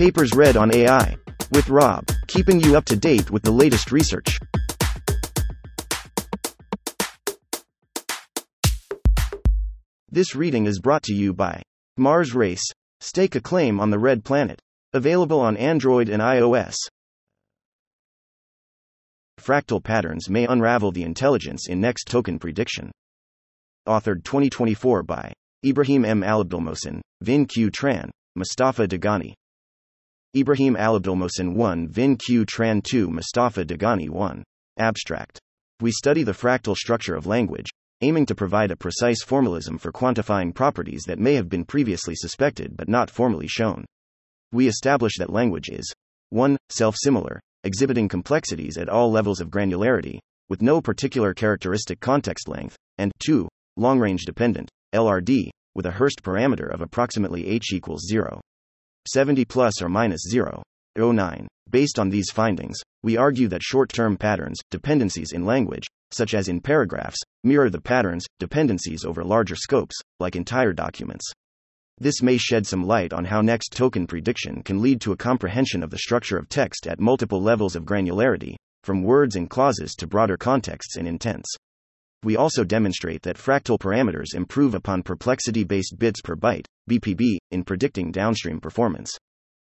Papers read on AI. With Rob, keeping you up to date with the latest research. This reading is brought to you by Mars Race. Stake a claim on the Red Planet. Available on Android and iOS. Fractal patterns may unravel the intelligence in next token prediction. Authored 2024 by Ibrahim M. Alabdulmohsin, Vinh Q. Tran, Mostafa Dehghani. Ibrahim Alabdulmohsin 1 Vinh Q. Tran 2 Mostafa Dehghani 1. Abstract. We study the fractal structure of language, aiming to provide a precise formalism for quantifying properties that may have been previously suspected but not formally shown. We establish that language is 1. Self similar, exhibiting complexities at all levels of granularity, with no particular characteristic context length, and 2. Long range dependent, LRD, with a Hurst parameter of approximately h equals 0. 70 plus or minus 0. 09. Based on these findings, we argue that short term patterns, dependencies in language, such as in paragraphs, mirror the patterns, dependencies over larger scopes, like entire documents. This may shed some light on how next token prediction can lead to a comprehension of the structure of text at multiple levels of granularity, from words and clauses to broader contexts and intents. We also demonstrate that fractal parameters improve upon perplexity based bits per byte, BPB, in predicting downstream performance.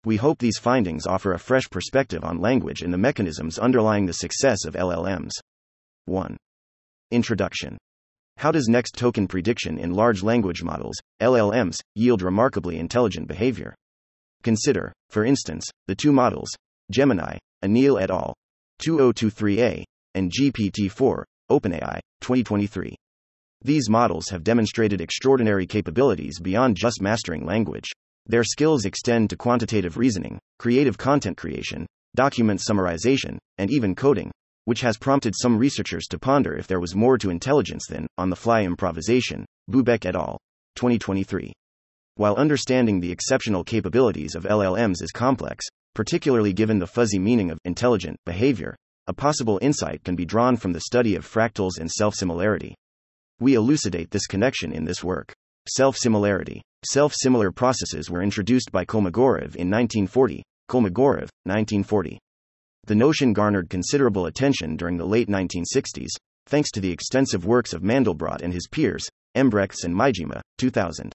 We hope these findings offer a fresh perspective on language and the mechanisms underlying the success of LLMs. 1. Introduction How does next token prediction in large language models, LLMs, yield remarkably intelligent behavior? Consider, for instance, the two models, Gemini, Anil et al., 2023a, and GPT 4, OpenAI, 2023. These models have demonstrated extraordinary capabilities beyond just mastering language. Their skills extend to quantitative reasoning, creative content creation, document summarization, and even coding, which has prompted some researchers to ponder if there was more to intelligence than on the fly improvisation. Bubeck et al., 2023. While understanding the exceptional capabilities of LLMs is complex, particularly given the fuzzy meaning of intelligent behavior, a possible insight can be drawn from the study of fractals and self similarity. We elucidate this connection in this work. Self similarity. Self similar processes were introduced by Kolmogorov in 1940. Kolmogorov, 1940. The notion garnered considerable attention during the late 1960s, thanks to the extensive works of Mandelbrot and his peers, Embrechts and Maejima, 2000.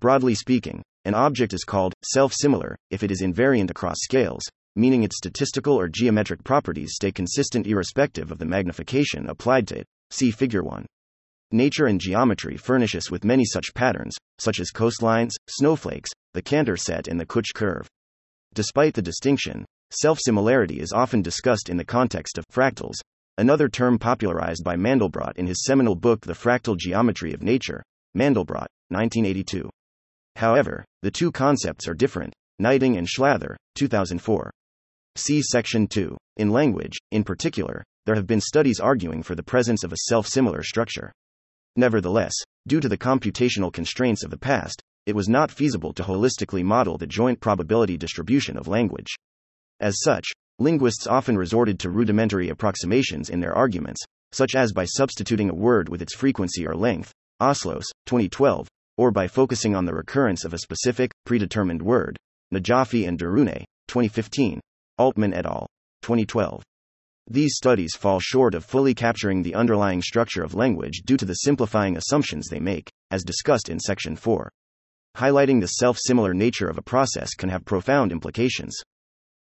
Broadly speaking, an object is called self similar if it is invariant across scales, meaning its statistical or geometric properties stay consistent irrespective of the magnification applied to it. See Figure 1. Nature and geometry furnish us with many such patterns, such as coastlines, snowflakes, the Cantor set, and the Koch curve. Despite the distinction, self similarity is often discussed in the context of fractals, another term popularized by Mandelbrot in his seminal book The Fractal Geometry of Nature, Mandelbrot, 1982. However, the two concepts are different. Gneiting and Schlather, 2004. See Section 2. In language, in particular, there have been studies arguing for the presence of a self similar structure. Nevertheless, due to the computational constraints of the past, it was not feasible to holistically model the joint probability distribution of language. As such, linguists often resorted to rudimentary approximations in their arguments, such as by substituting a word with its frequency or length, Ausloos, 2012, or by focusing on the recurrence of a specific, predetermined word, Najafi and Darooneh, 2015, Altmann et al., 2012. These studies fall short of fully capturing the underlying structure of language due to the simplifying assumptions they make, as discussed in Section 4. Highlighting the self similar nature of a process can have profound implications.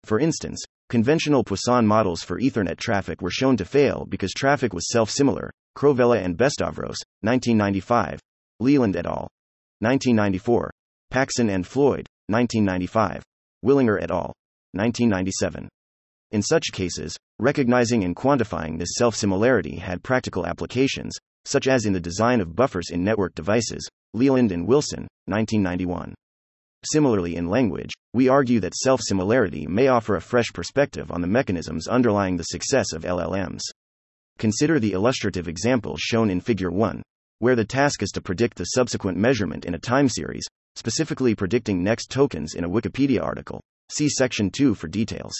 For instance, conventional Poisson models for Ethernet traffic were shown to fail because traffic was self similar. Crovella and Bestavros, 1995. Leland et al. 1994. Paxson and Floyd, 1995. Willinger et al. 1997. In such cases, recognizing and quantifying this self similarity had practical applications, such as in the design of buffers in network devices, Leland and Wilson, 1991. Similarly, in language, we argue that self similarity may offer a fresh perspective on the mechanisms underlying the success of LLMs. Consider the illustrative examples shown in Figure 1, where the task is to predict the subsequent measurement in a time series, specifically predicting next tokens in a Wikipedia article. See Section 2 for details.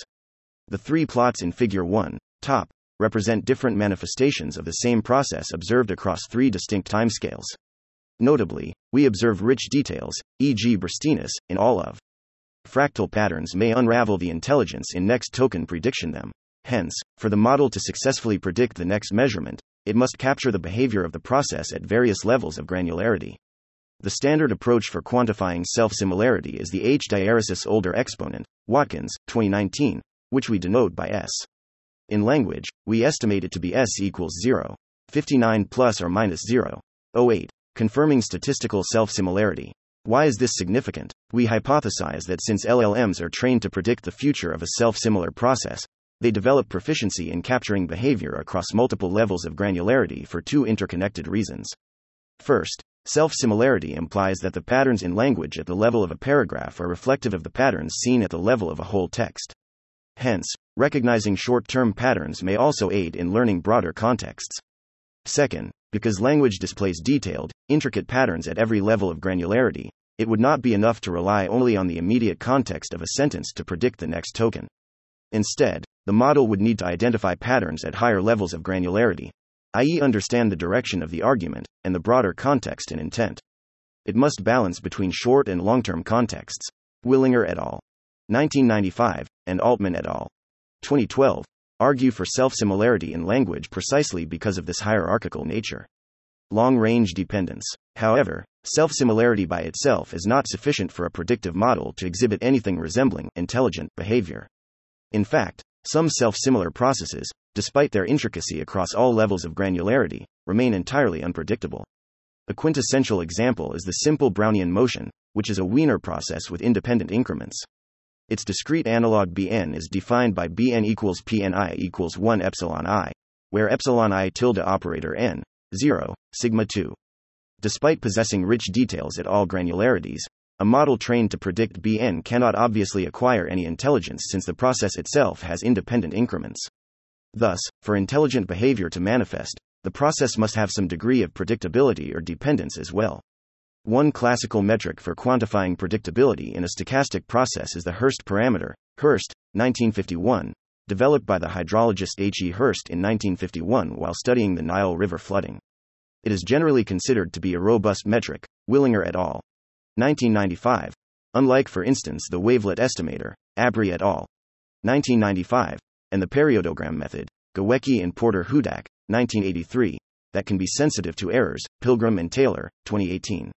The three plots in Figure 1, top, represent different manifestations of the same process observed across three distinct timescales. Notably, we observe rich details, e.g., burstiness, in all of fractal patterns may unravel the intelligence in next token prediction them. Hence, for the model to successfully predict the next measurement, it must capture the behavior of the process at various levels of granularity. The standard approach for quantifying self similarity is the H. diaresis older exponent, Watkins, 2019, which we denote by S. In language, we estimate it to be S equals 0, 59 plus or minus 0, 08, confirming statistical self similarity. Why is this significant? We hypothesize that since LLMs are trained to predict the future of a self similar process, they develop proficiency in capturing behavior across multiple levels of granularity for two interconnected reasons. First, Self similarity implies that the patterns in language at the level of a paragraph are reflective of the patterns seen at the level of a whole text. Hence, recognizing short term patterns may also aid in learning broader contexts. Second, because language displays detailed, intricate patterns at every level of granularity, it would not be enough to rely only on the immediate context of a sentence to predict the next token. Instead, the model would need to identify patterns at higher levels of granularity, i.e., understand the direction of the argument and the broader context and intent. It must balance between short and long term contexts. Willinger et al. 1995, and Altmann et al. 2012 argue for self similarity in language precisely because of this hierarchical nature. Long range dependence. However, self similarity by itself is not sufficient for a predictive model to exhibit anything resembling intelligent behavior. In fact, some self similar processes, despite their intricacy across all levels of granularity, remain entirely unpredictable. A quintessential example is the simple Brownian motion, which is a Wiener process with independent increments. Its discrete analog Bn is defined by Bn equals Pni equals 1 epsilon i, where epsilon i tilde operator n, 0, sigma 2. Despite possessing rich details at all granularities, a model trained to predict Bn cannot obviously acquire any intelligence since the process itself has independent increments. Thus, for intelligent behavior to manifest, the process must have some degree of predictability or dependence as well. One classical metric for quantifying predictability in a stochastic process is the Hurst parameter, Hurst, 1951, developed by the hydrologist H. E. Hurst in 1951 while studying the Nile River flooding. It is generally considered to be a robust metric, Willinger et al. 1995. Unlike, for instance, the wavelet estimator, Abry et al. 1995, and the periodogram method, Geweke and Porter Hudak, 1983, that can be sensitive to errors, Pilgrim and Taylor, 2018.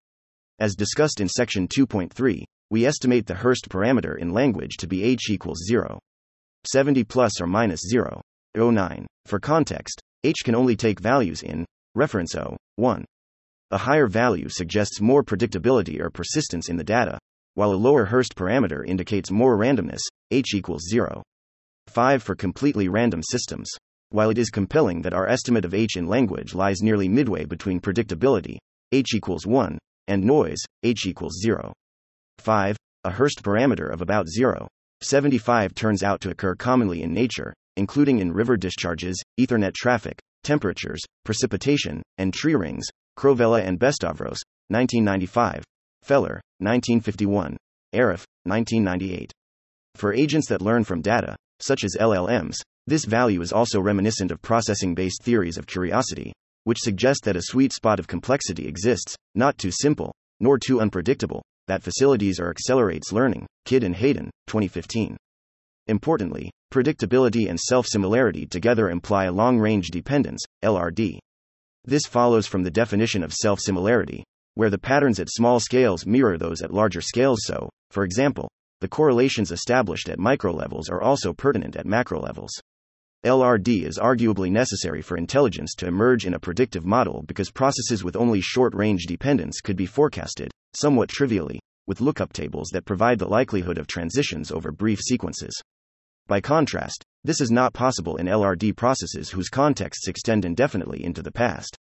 As discussed in section 2.3, we estimate the Hurst parameter in language to be h equals 0. 70 plus or minus 0. 09. For context, h can only take values in reference 0, 1. A higher value suggests more predictability or persistence in the data, while a lower Hurst parameter indicates more randomness, h equals 0. 5 for completely random systems. While it is compelling that our estimate of H in language lies nearly midway between predictability, H equals 1, and noise, H equals 0. 5. A Hurst parameter of about 0. 75 turns out to occur commonly in nature, including in river discharges, Ethernet traffic, temperatures, precipitation, and tree rings, Crovella and Bestavros, 1995. Feller, 1951. Aref, 1998. For agents that learn from data, such as LLMs, this value is also reminiscent of processing based theories of curiosity, which suggest that a sweet spot of complexity exists, not too simple, nor too unpredictable, that facilitates or accelerates learning. Kidd and Hayden, 2015. Importantly, predictability and self similarity together imply long range dependence, LRD. This follows from the definition of self similarity, where the patterns at small scales mirror those at larger scales. So, for example, the correlations established at micro levels are also pertinent at macro levels. LRD is arguably necessary for intelligence to emerge in a predictive model because processes with only short range dependence could be forecasted, somewhat trivially, with lookup tables that provide the likelihood of transitions over brief sequences. By contrast, this is not possible in LRD processes whose contexts extend indefinitely into the past.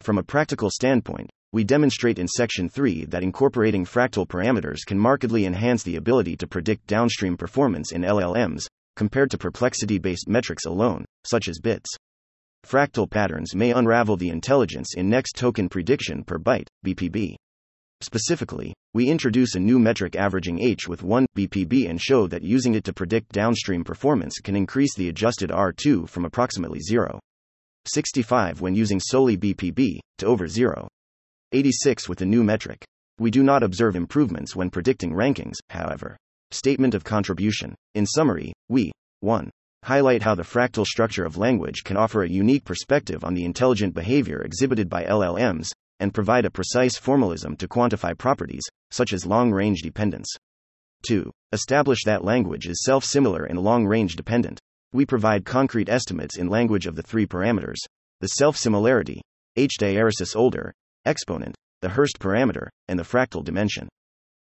From a practical standpoint, we demonstrate in section 3 that incorporating fractal parameters can markedly enhance the ability to predict downstream performance in LLMs, compared to perplexity based metrics alone, such as bits. Fractal patterns may unravel the intelligence in next token prediction per byte, BPB. Specifically, we introduce a new metric averaging H with 1 BPB and show that using it to predict downstream performance can increase the adjusted R2 from approximately 0. 65 when using solely BPB to over 0. 86 with the new metric. We do not observe improvements when predicting rankings, however. Statement of contribution. In summary, we 1. Highlight how the fractal structure of language can offer a unique perspective on the intelligent behavior exhibited by LLMs, and provide a precise formalism to quantify properties, such as long range dependence. 2. Establish that language is self similar and long range dependent. We provide concrete estimates in language of the three parameters the self similarity, H. diaeresis older, exponent, the Hurst parameter, and the fractal dimension.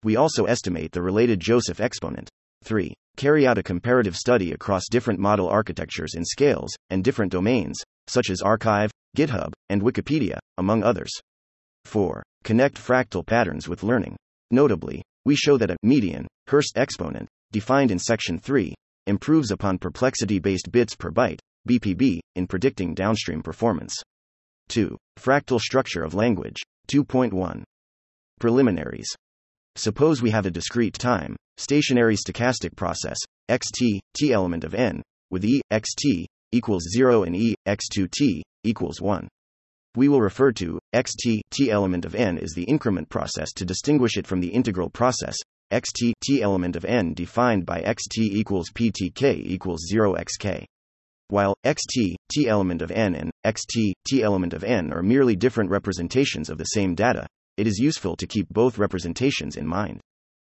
We also estimate the related Joseph exponent. 3. Carry out a comparative study across different model architectures and scales, and different domains, such as ArXiv, GitHub, and Wikipedia, among others. 4. Connect fractal patterns with learning. Notably, we show that a median, Hurst exponent, defined in section 3, improves upon perplexity based bits per byte, BPB, in predicting downstream performance. 2. Fractal structure of language. 2.1. Preliminaries. Suppose we have a discrete time, stationary stochastic process, xt, t element of n, with e, xt, equals 0 and e, x2t, equals 1. We will refer to xt t element of n as the increment process to distinguish it from the integral process xt t element of n defined by xt equals ptk equals 0 xk. While xt t element of n and xt t element of n are merely different representations of the same data, it is useful to keep both representations in mind.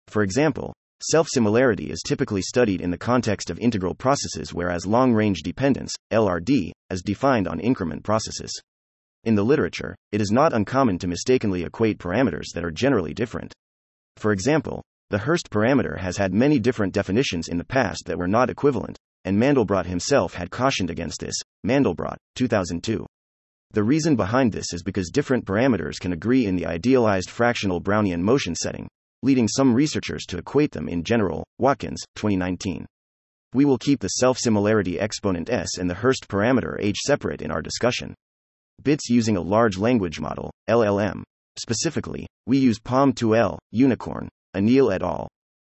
For example, self similarity is typically studied in the context of integral processes, whereas long range dependence, LRD, is defined on increment processes. In the literature, it is not uncommon to mistakenly equate parameters that are generally different. For example, the Hurst parameter has had many different definitions in the past that were not equivalent, and Mandelbrot himself had cautioned against this. Mandelbrot, 2002. The reason behind this is because different parameters can agree in the idealized fractional Brownian motion setting, leading some researchers to equate them in general. Watkins, 2019. We will keep the self similarity exponent s and the Hurst parameter h separate in our discussion bits using a large language model, LLM. Specifically, we use PaLM2L, Unicorn, Anil et al.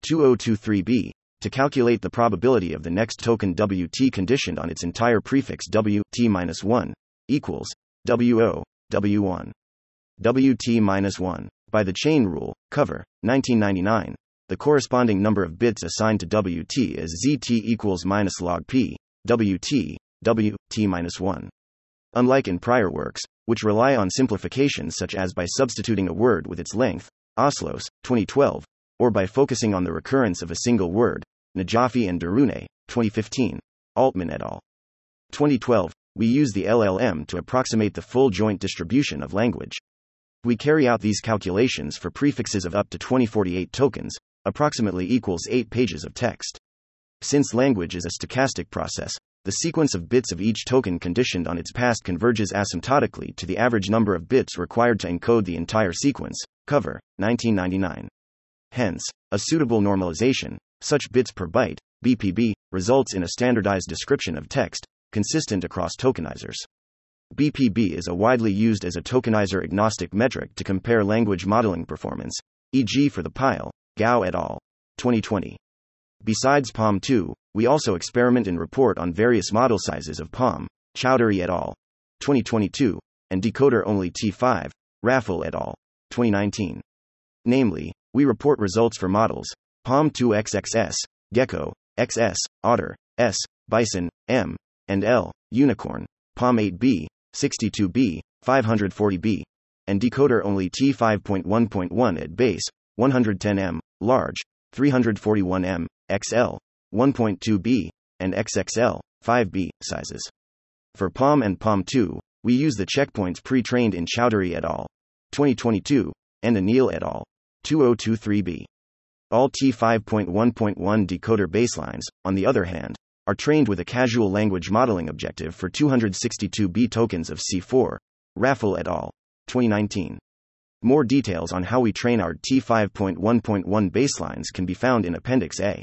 2023b, to calculate the probability of the next token WT conditioned on its entire prefix W T-1 equals WO W1 WT-1 by the chain rule cover 1999 the corresponding number of bits assigned to WT is ZT equals minus log P WT W T-1 Unlike in prior works, which rely on simplifications such as by substituting a word with its length, Ausloos, 2012, or by focusing on the recurrence of a single word, Najafi and Darooneh, 2015, Altmann et al. 2012, we use the LLM to approximate the full joint distribution of language. We carry out these calculations for prefixes of up to 2048 tokens, approximately equals 8 pages of text. Since language is a stochastic process, the sequence of bits of each token conditioned on its past converges asymptotically to the average number of bits required to encode the entire sequence. Cover, 1999. Hence, a suitable normalization, such bits per byte, BPB, results in a standardized description of text, consistent across tokenizers. BPB is a widely used as a tokenizer agnostic metric to compare language modeling performance, e.g., for the PILE, Gao et al. 2020. Besides PaLM2, we also experiment and report on various model sizes of PaLM, Chowdhery et al. 2022, and decoder only T5, Raffel et al. 2019. Namely, we report results for models PaLM2XXS, Gecko, XS, Otter, S, Bison, M, and L, Unicorn, PaLM8B, 62B, 540B, and decoder only T5.1.1 at base, 110M, large, 341M, XL, 1.2b, and XXL, 5b, sizes. For PaLM and PaLM2, we use the checkpoints pre trained in Chowdhery et al. 2022 and Anil et al. 2023b. All T5.1.1 decoder baselines, on the other hand, are trained with a casual language modeling objective for 262B tokens of C4, Raffel et al. 2019. More details on how we train our T5.1.1 baselines can be found in Appendix A.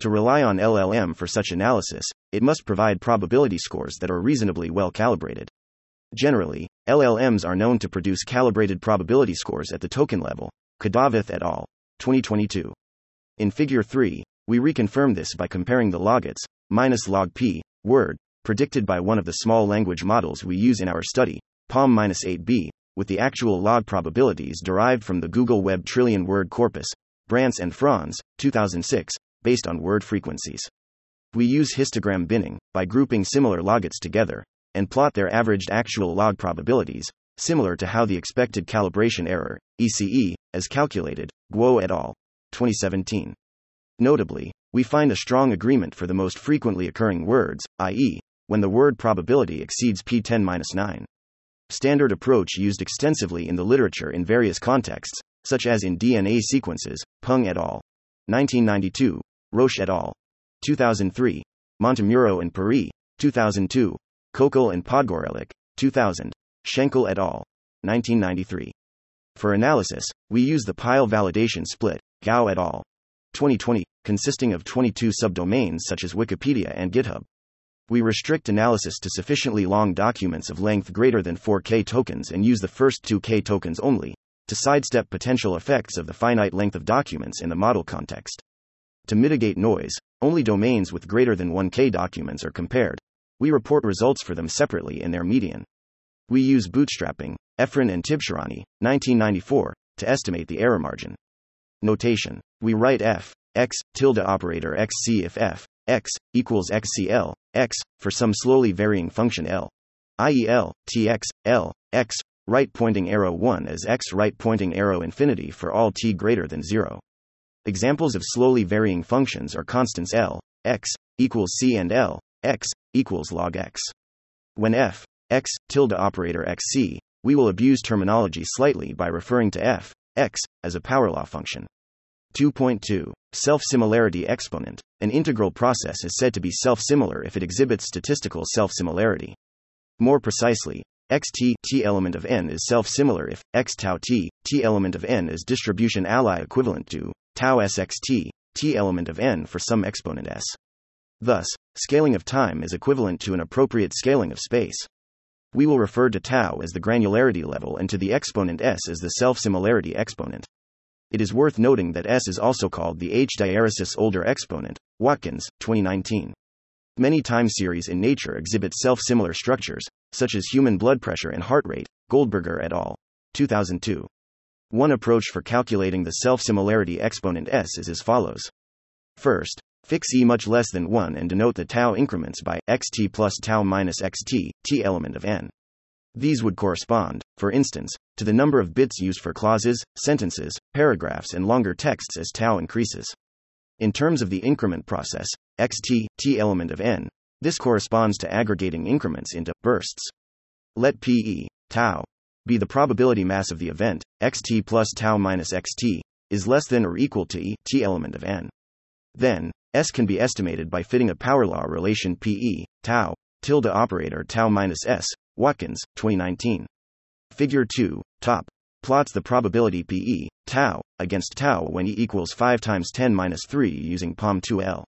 To rely on LLM for such analysis, it must provide probability scores that are reasonably well calibrated. Generally, LLMs are known to produce calibrated probability scores at the token level. Kadavath et al. 2022. In Figure 3, we reconfirm this by comparing the logits, minus log p, word, predicted by one of the small language models we use in our study, PaLM 8b, with the actual log probabilities derived from the Google Web Trillion Word Corpus, Brants and Franz, 2006, based on word frequencies. We use histogram binning by grouping similar logits together and plot their averaged actual log probabilities, similar to how the expected calibration error, ECE, is calculated, Guo et al. 2017. Notably, we find a strong agreement for the most frequently occurring words, i.e., when the word probability exceeds p10 9. Standard approach used extensively in the literature in various contexts, such as in DNA sequences, Peng et al. 1992, Roche et al. 2003, Montemurro and Paris, 2002, Kokol and Podgorelec, 2000, Schenkel et al. 1993. For analysis, we use the pile validation split, Gao et al. 2020, consisting of 22 subdomains such as Wikipedia and GitHub. We restrict analysis to sufficiently long documents of length greater than 4K tokens and use the first 2K tokens only, to sidestep potential effects of the finite length of documents in the model context. To mitigate noise, only domains with greater than 1K documents are compared. We report results for them separately in their median. We use bootstrapping, Efron and Tibshirani, 1994, to estimate the error margin. Notation. We write f, x, tilde operator xc if f, x, equals xcl, x, for some slowly varying function l, i.e. l, tx, l, x, right pointing arrow 1 as x right pointing arrow infinity for all t greater than 0. Examples of slowly varying functions are constants L, x, equals c and L, x, equals log x. When f, x, tilde operator xc, we will abuse terminology slightly by referring to f, x, as a power law function. 2.2. Self similarity exponent. An integral process is said to be self similar if it exhibits statistical self similarity. More precisely, xt t element of n is self similar if x tau t t element of n is distribution ally equivalent to tau sxt, t element of n for some exponent s. Thus, scaling of time is equivalent to an appropriate scaling of space. We will refer to tau as the granularity level and to the exponent s as the self similarity exponent. It is worth noting that s is also called the H. diaresis older exponent, Watkins, 2019. Many time series in nature exhibit self similar structures, such as human blood pressure and heart rate, Goldberger et al. 2002. One approach for calculating the self-similarity exponent s is as follows. First, fix e much less than 1 and denote the tau increments by xt plus tau minus xt, t element of n. These would correspond, for instance, to the number of bits used for clauses, sentences, paragraphs, and longer texts as tau increases. In terms of the increment process, xt, t element of n, this corresponds to aggregating increments into bursts. Let pe, tau, be the probability mass of the event, xt plus tau minus xt, is less than or equal to e, t element of n. Then, s can be estimated by fitting a power law relation pe, tau, tilde operator tau minus s, Watkins, 2019. Figure 2, top, plots the probability pe, tau, against tau when e equals 5 times 10 minus 3 using PaLM2L.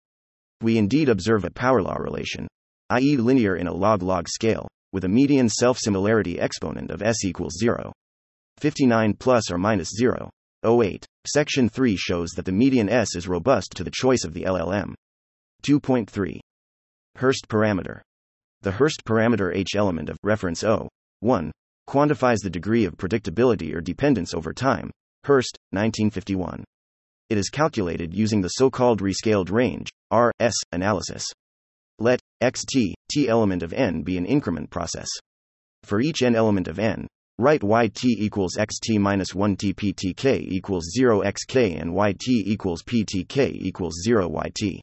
We indeed observe a power law relation, i.e., linear in a log log scale, with a median self similarity exponent of s equals 0. 59 plus or minus 0. 08. Section 3 shows that the median s is robust to the choice of the LLM. 2.3. Hurst parameter. The Hurst parameter H element of reference O 1 quantifies the degree of predictability or dependence over time. Hurst, 1951. It is calculated using the so called rescaled range, RS, analysis. Let xt, t element of n be an increment process. For each n element of n, write yt equals xt minus 1 tptk equals 0 xk and yt equals ptk equals 0 yt.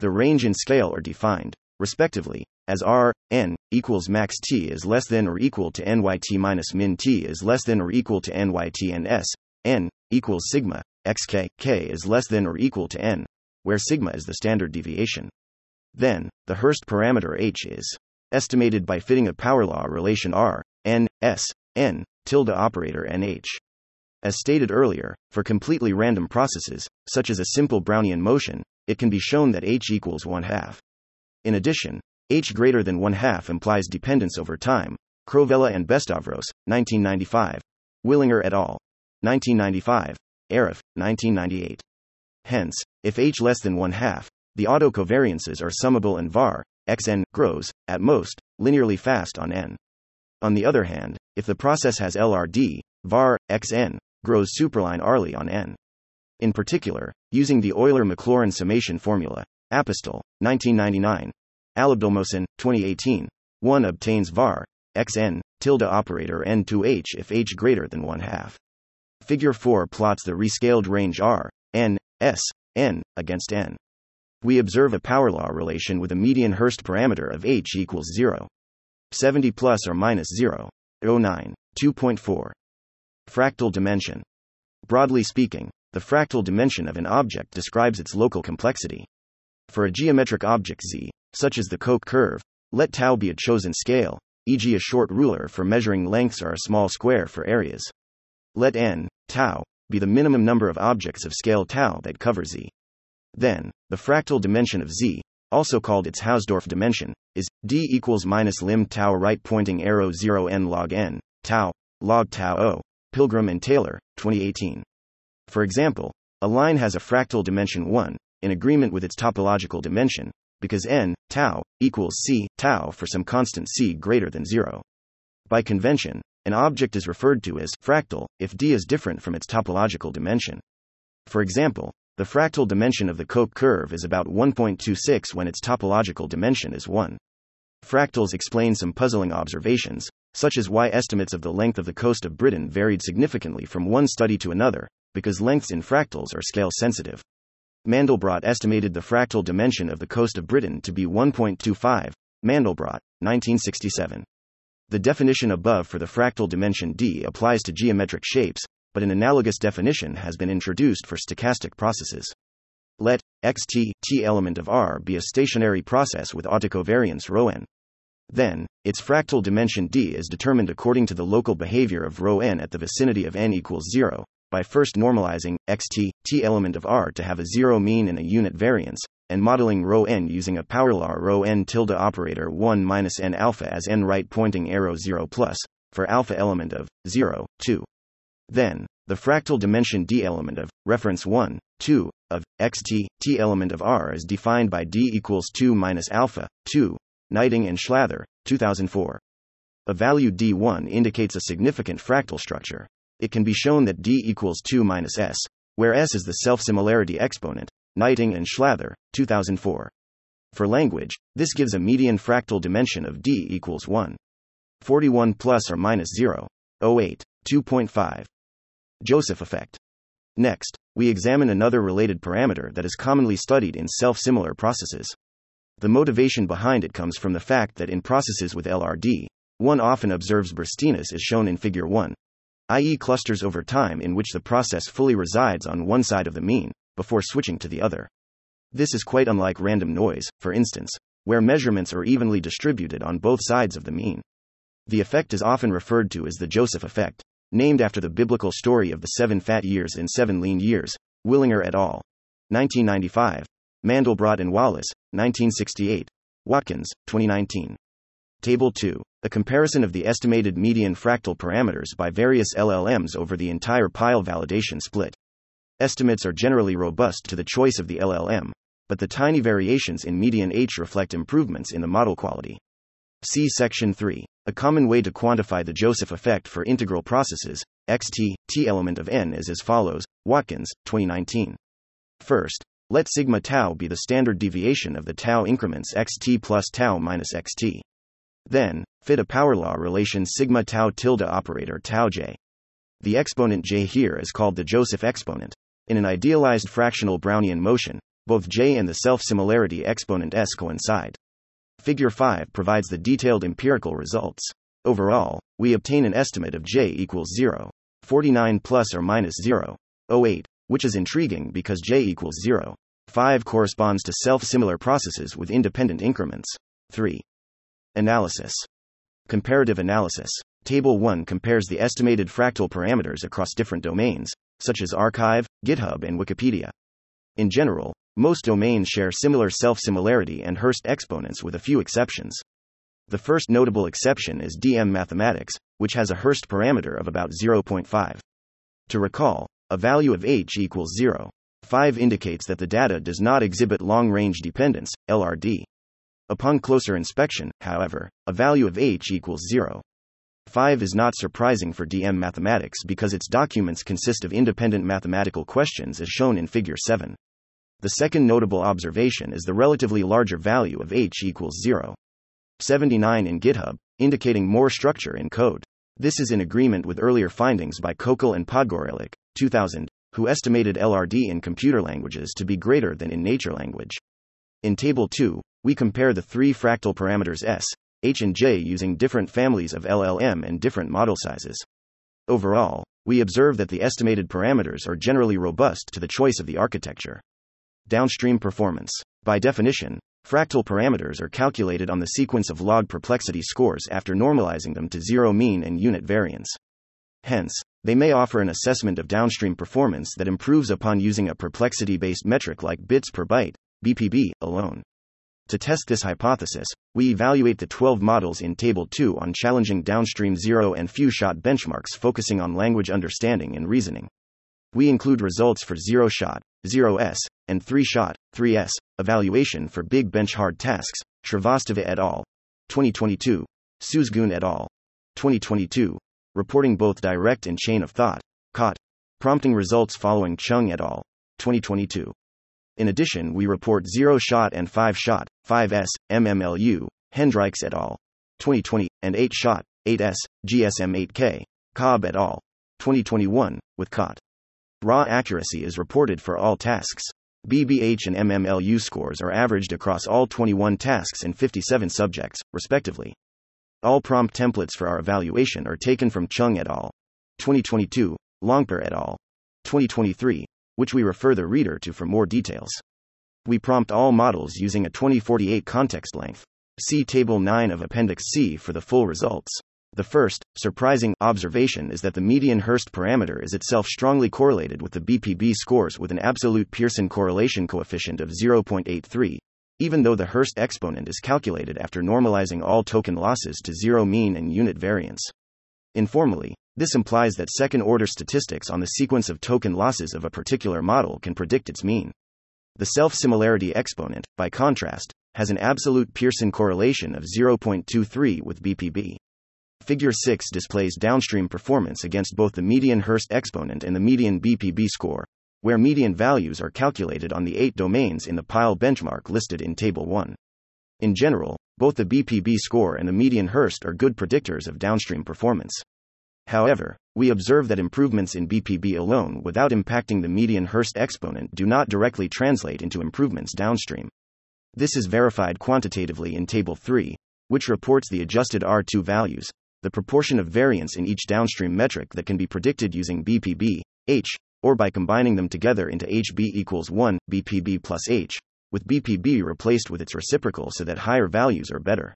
The range and scale are defined, respectively, as r, n, equals max t is less than or equal to nyt minus min t is less than or equal to nyt and s, n, equals sigma, xk, k is less than or equal to n, where sigma is the standard deviation. Then, the Hurst parameter h is estimated by fitting a power law relation r, n, s, n, tilde operator nh. As stated earlier, for completely random processes, such as a simple Brownian motion, it can be shown that h equals 1 half. In addition, h greater than 1 half implies dependence over time. Crovella and Bestavros, 1995. Willinger et al. 1995. Aref, 1998. Hence, if h less than 1 half, the autocovariances are summable and var, xn, grows, at most, linearly fast on n. On the other hand, if the process has LRD, var, xn, grows superlinearly on n. In particular, using the Euler-Maclaurin summation formula, Apostol, 1999, Alabdulmohsin, 2018, one obtains var xn tilde operator n to h if h greater than 1 half. Figure 4 plots the rescaled range R, n, s, n against n. We observe a power law relation with a median Hurst parameter of h equals 0. 70 plus or minus 0. 09. 2.4. Fractal dimension. Broadly speaking, the fractal dimension of an object describes its local complexity. For a geometric object z, such as the Koch curve, let tau be a chosen scale, e.g., a short ruler for measuring lengths or a small square for areas. Let n, tau, be the minimum number of objects of scale tau that cover z. Then, the fractal dimension of z, also called its Hausdorff dimension, is d equals minus lim tau right pointing arrow 0 n log n, tau, log tau o, Pilgrim and Taylor, 2018. For example, a line has a fractal dimension 1, in agreement with its topological dimension, because n, tau, equals c, tau for some constant c greater than 0. By convention, an object is referred to as fractal if d is different from its topological dimension. For example, the fractal dimension of the Koch curve is about 1.26 when its topological dimension is 1. Fractals explain some puzzling observations, such as why estimates of the length of the coast of Britain varied significantly from one study to another, because lengths in fractals are scale sensitive. Mandelbrot estimated the fractal dimension of the coast of Britain to be 1.25. Mandelbrot, 1967. The definition above for the fractal dimension d applies to geometric shapes, but an analogous definition has been introduced for stochastic processes. Let xt t element of R be a stationary process with autocovariance ρ n. Then, its fractal dimension d is determined according to the local behavior of ρ n at the vicinity of n equals 0, by first normalizing xt t element of R to have a zero mean and a unit variance, and modeling rho n using a power law rho n tilde operator 1 minus n alpha as n right pointing arrow 0 plus, for alpha element of 0, 2. Then, the fractal dimension d element of reference 1, 2 of xt t element of R is defined by d equals 2 minus alpha 2. Gneiting and Schlather, 2004. A value d1 indicates a significant fractal structure it can be shown that D equals 2 minus S, where S is the self similarity exponent, Gneiting and Schlather, 2004. For language, this gives a median fractal dimension of D equals 1. 41 plus or minus 0. 08. 2.5. Joseph effect. Next, we examine another related parameter that is commonly studied in self similar processes. The motivation behind it comes from the fact that in processes with LRD, one often observes burstiness as shown in Figure 1, i.e., clusters over time in which the process fully resides on one side of the mean, before switching to the other. This is quite unlike random noise, for instance, where measurements are evenly distributed on both sides of the mean. The effect is often referred to as the Joseph effect, named after the biblical story of the seven fat years and seven lean years, Willinger et al. 1995. Mandelbrot and Wallis, 1968. Watkins, 2019. Table 2. A comparison of the estimated median fractal parameters by various LLMs over the entire pile validation split. Estimates are generally robust to the choice of the LLM, but the tiny variations in median H reflect improvements in the model quality. See section 3. A common way to quantify the Joseph effect for integral processes, xt, t element of n is as follows Watkins, 2019. First, let sigma tau be the standard deviation of the tau increments xt plus tau minus xt. Then, fit a power law relation sigma tau tilde operator tau j. The exponent j here is called the Joseph exponent. In an idealized fractional Brownian motion, both j and the self similarity exponent s coincide. Figure 5 provides the detailed empirical results. Overall, we obtain an estimate of j equals 0. 49 plus or minus 0. 08, which is intriguing because j equals 0. 5 corresponds to self similar processes with independent increments. 3. Analysis. Comparative analysis. Table 1 compares the estimated fractal parameters across different domains, such as ArXiv, GitHub, and Wikipedia. In general, most domains share similar self similarity and Hurst exponents with a few exceptions. The first notable exception is DM Mathematics, which has a Hurst parameter of about 0.5. To recall, a value of h equals 0. 5 indicates that the data does not exhibit long range dependence, LRD. Upon closer inspection, however, a value of h equals 0. 5 is not surprising for DM mathematics because its documents consist of independent mathematical questions as shown in Figure 7. The second notable observation is the relatively larger value of h equals 0. 79 in GitHub, indicating more structure in code. This is in agreement with earlier findings by Kokol and Podgorelec, 2000, who estimated LRD in computer languages to be greater than in nature language. In Table 2, we compare the three fractal parameters S, H, and J using different families of LLM and different model sizes. Overall, we observe that the estimated parameters are generally robust to the choice of the architecture. Downstream performance. By definition, fractal parameters are calculated on the sequence of log perplexity scores after normalizing them to zero mean and unit variance. Hence, they may offer an assessment of downstream performance that improves upon using a perplexity based metric like bits per byte, BPB, alone. To test this hypothesis, we evaluate the 12 models in Table 2 on challenging downstream zero and few shot benchmarks focusing on language understanding and reasoning. We include results for 0 shot, 0s, and 3 shot, 3s, evaluation for big bench hard tasks, Srivastava et al. 2022, Suzgun et al. 2022, reporting both direct and chain of thought, COT, prompting results following Chung et al. 2022. In addition, we report 0 shot and 5 shot, 5s, MMLU, Hendrycks et al. 2020, and 8 shot, 8s, GSM 8K, Cobbe et al. 2021, with COT. Raw accuracy is reported for all tasks. BBH and MMLU scores are averaged across all 21 tasks and 57 subjects, respectively. All prompt templates for our evaluation are taken from Chung et al. 2022, Longpre et al. 2023, which we refer the reader to for more details. We prompt all models using a 2048 context length. See Table 9 of Appendix C for the full results. The first, surprising observation is that the median Hurst parameter is itself strongly correlated with the BPB scores with an absolute Pearson correlation coefficient of 0.83, even though the Hurst exponent is calculated after normalizing all token losses to zero mean and unit variance. Informally, this implies that second order statistics on the sequence of token losses of a particular model can predict its mean. The self similarity exponent, by contrast, has an absolute Pearson correlation of 0.23 with BPB. Figure 6 displays downstream performance against both the median Hurst exponent and the median BPB score, where median values are calculated on the eight domains in the pile benchmark listed in Table 1. In general, both the BPB score and the median Hurst are good predictors of downstream performance. However, we observe that improvements in BPB alone without impacting the median Hurst exponent do not directly translate into improvements downstream. This is verified quantitatively in Table 3, which reports the adjusted R2 values, the proportion of variance in each downstream metric that can be predicted using BPB, H, or by combining them together into HB equals 1, BPB plus H, with BPB replaced with its reciprocal so that higher values are better.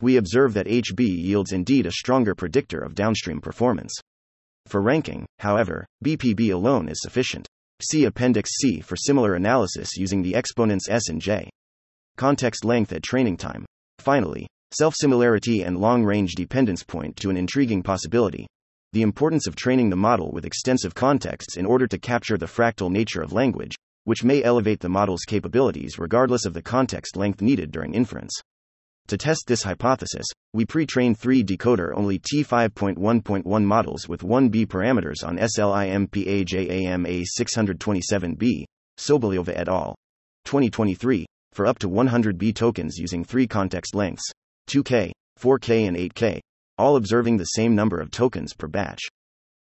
We observe that HB yields indeed a stronger predictor of downstream performance. For ranking, however, BPB alone is sufficient. See Appendix C for similar analysis using the exponents S and J. Context length at training time. Finally, Self similarity and long range dependence point to an intriguing possibility the importance of training the model with extensive contexts in order to capture the fractal nature of language, which may elevate the model's capabilities regardless of the context length needed during inference. To test this hypothesis, we pre train three decoder only T5.1.1 models with 1B parameters on SLIMPAJAMA 627B, Soboleva et al. 2023, for up to 100B tokens using three context lengths. 2K, 4K, and 8K, all observing the same number of tokens per batch.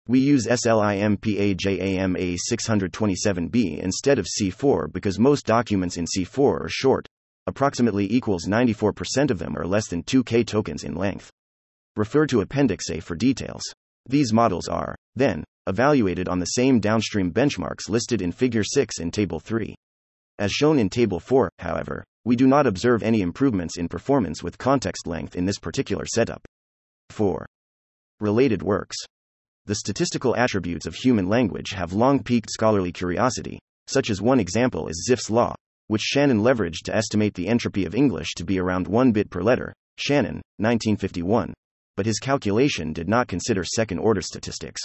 We use SLIMPAJAMA 627B instead of C4 because most documents in C4 are short, approximately equals 94% of them are less than 2K tokens in length. Refer to Appendix A for details. These models are, then, evaluated on the same downstream benchmarks listed in Figure 6 in Table 3. As shown in Table 4, however, we do not observe any improvements in performance with context length in this particular setup. 4. Related works. The statistical attributes of human language have long piqued scholarly curiosity, such as one example is Zipf's law, which Shannon leveraged to estimate the entropy of English to be around 1 bit per letter, Shannon, 1951, but his calculation did not consider second order statistics.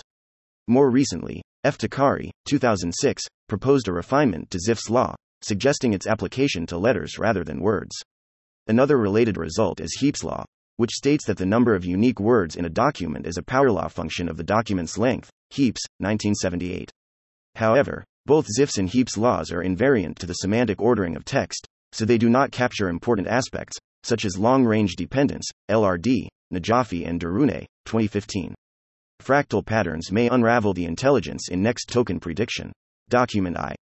More recently, F. Takari, 2006, proposed a refinement to Zipf's law, suggesting its application to letters rather than words. Another related result is Heap's law, which states that the number of unique words in a document is a power law function of the document's length, Heaps, 1978. However, both Zipf's and Heaps laws are invariant to the semantic ordering of text, so they do not capture important aspects, such as long range dependence, LRD, Najafi and Darooneh, 2015. Fractal patterns may unravel the intelligence in next token prediction. Document I.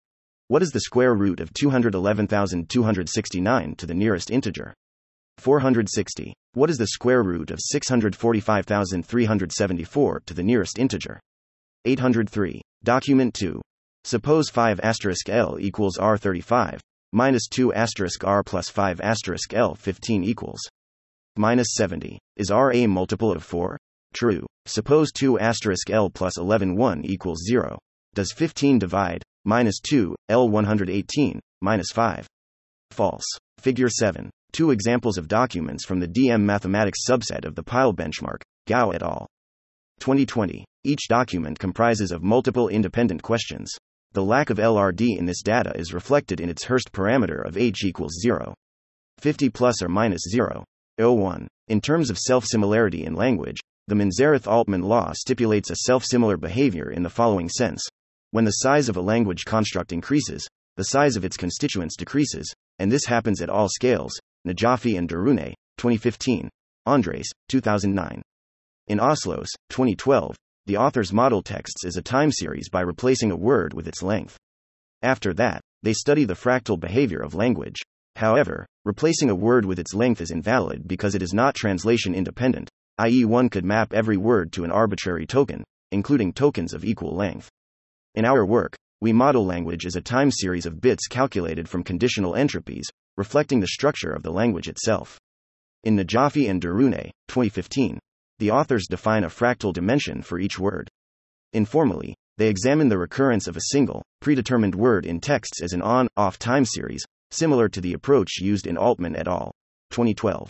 What is the square root of 211,269 to the nearest integer? 460. What is the square root of 645,374 to the nearest integer? 803. Document 2. Suppose 5 asterisk L equals R35, minus 2 asterisk R plus 5 asterisk L 15 equals minus 70. Is R a multiple of 4? True. Suppose 2 asterisk L plus 11 1 equals 0. Does 15 divide? Minus 2, L 118, minus 5. False. Figure 7. Two examples of documents from the DM mathematics subset of the PILE benchmark, Gao et al. 2020. Each document comprises of multiple independent questions. The lack of LRD in this data is reflected in its Hurst parameter of h equals 0. 50 plus or minus 0. 01. In terms of self similarity in language, the Menzerath Altmann law stipulates a self similar behavior in the following sense When the size of a language construct increases, the size of its constituents decreases, and this happens at all scales. Najafi and Darooneh, 2015. Andres, 2009. In Ausloos, 2012, the author's model texts is a time series by replacing a word with its length. After that, they study the fractal behavior of language. However, replacing a word with its length is invalid because it is not translation independent, i.e., one could map every word to an arbitrary token, including tokens of equal length. In our work, we model language as a time series of bits calculated from conditional entropies, reflecting the structure of the language itself. In Najafi and Darooneh, 2015, the authors define a fractal dimension for each word. Informally, they examine the recurrence of a single, predetermined word in texts as an on off time series, similar to the approach used in Altmann et al. 2012.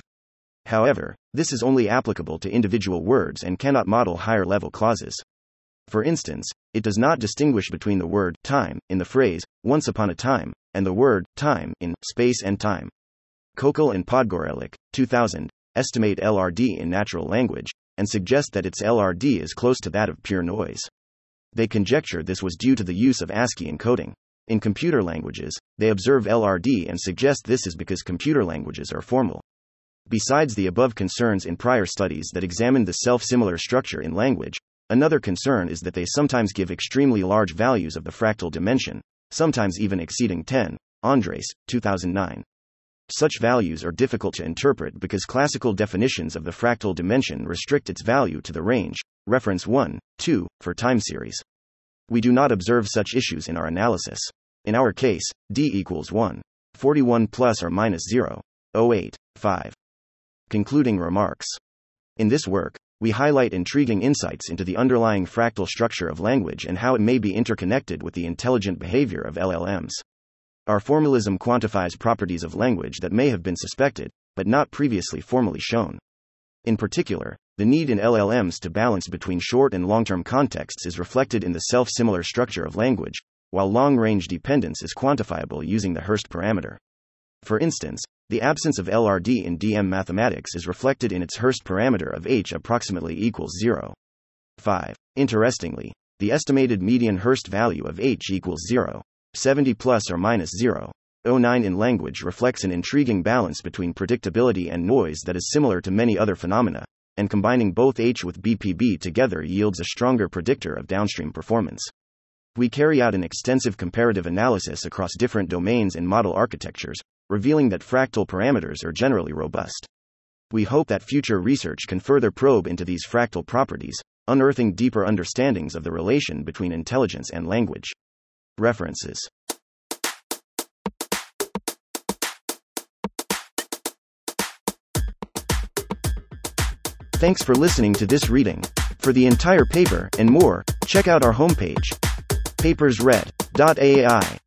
However, this is only applicable to individual words and cannot model higher level clauses. For instance, it does not distinguish between the word time in the phrase once upon a time and the word time in space and time. Kokol and Podgorelec, 2000, estimate LRD in natural language and suggest that its LRD is close to that of pure noise. They conjecture this was due to the use of ASCII encoding. In computer languages, they observe LRD and suggest this is because computer languages are formal. Besides the above concerns in prior studies that examined the self similar structure in language, another concern is that they sometimes give extremely large values of the fractal dimension, sometimes even exceeding 10. Andres, 2009. Such values are difficult to interpret because classical definitions of the fractal dimension restrict its value to the range, reference 1, 2, for time series. We do not observe such issues in our analysis. In our case, d equals 1. 41 plus or minus 0. 08, 5. Concluding remarks. In this work, we highlight intriguing insights into the underlying fractal structure of language and how it may be interconnected with the intelligent behavior of LLMs. Our formalism quantifies properties of language that may have been suspected, but not previously formally shown. In particular, the need in LLMs to balance between short and long term contexts is reflected in the self similar structure of language, while long range dependence is quantifiable using the Hurst parameter. For instance, the absence of LRD in DM mathematics is reflected in its Hurst parameter of h approximately equals 0. 5. Interestingly, the estimated median Hurst value of h equals 0. 70 plus or minus 0. 09 in language reflects an intriguing balance between predictability and noise that is similar to many other phenomena, and combining both H with BPB together yields a stronger predictor of downstream performance. We carry out an extensive comparative analysis across different domains and model architectures, revealing that fractal parameters are generally robust. We hope that future research can further probe into these fractal properties, unearthing deeper understandings of the relation between intelligence and language. References Thanks for listening to this reading. For the entire paper and more, check out our homepage, papersread.ai.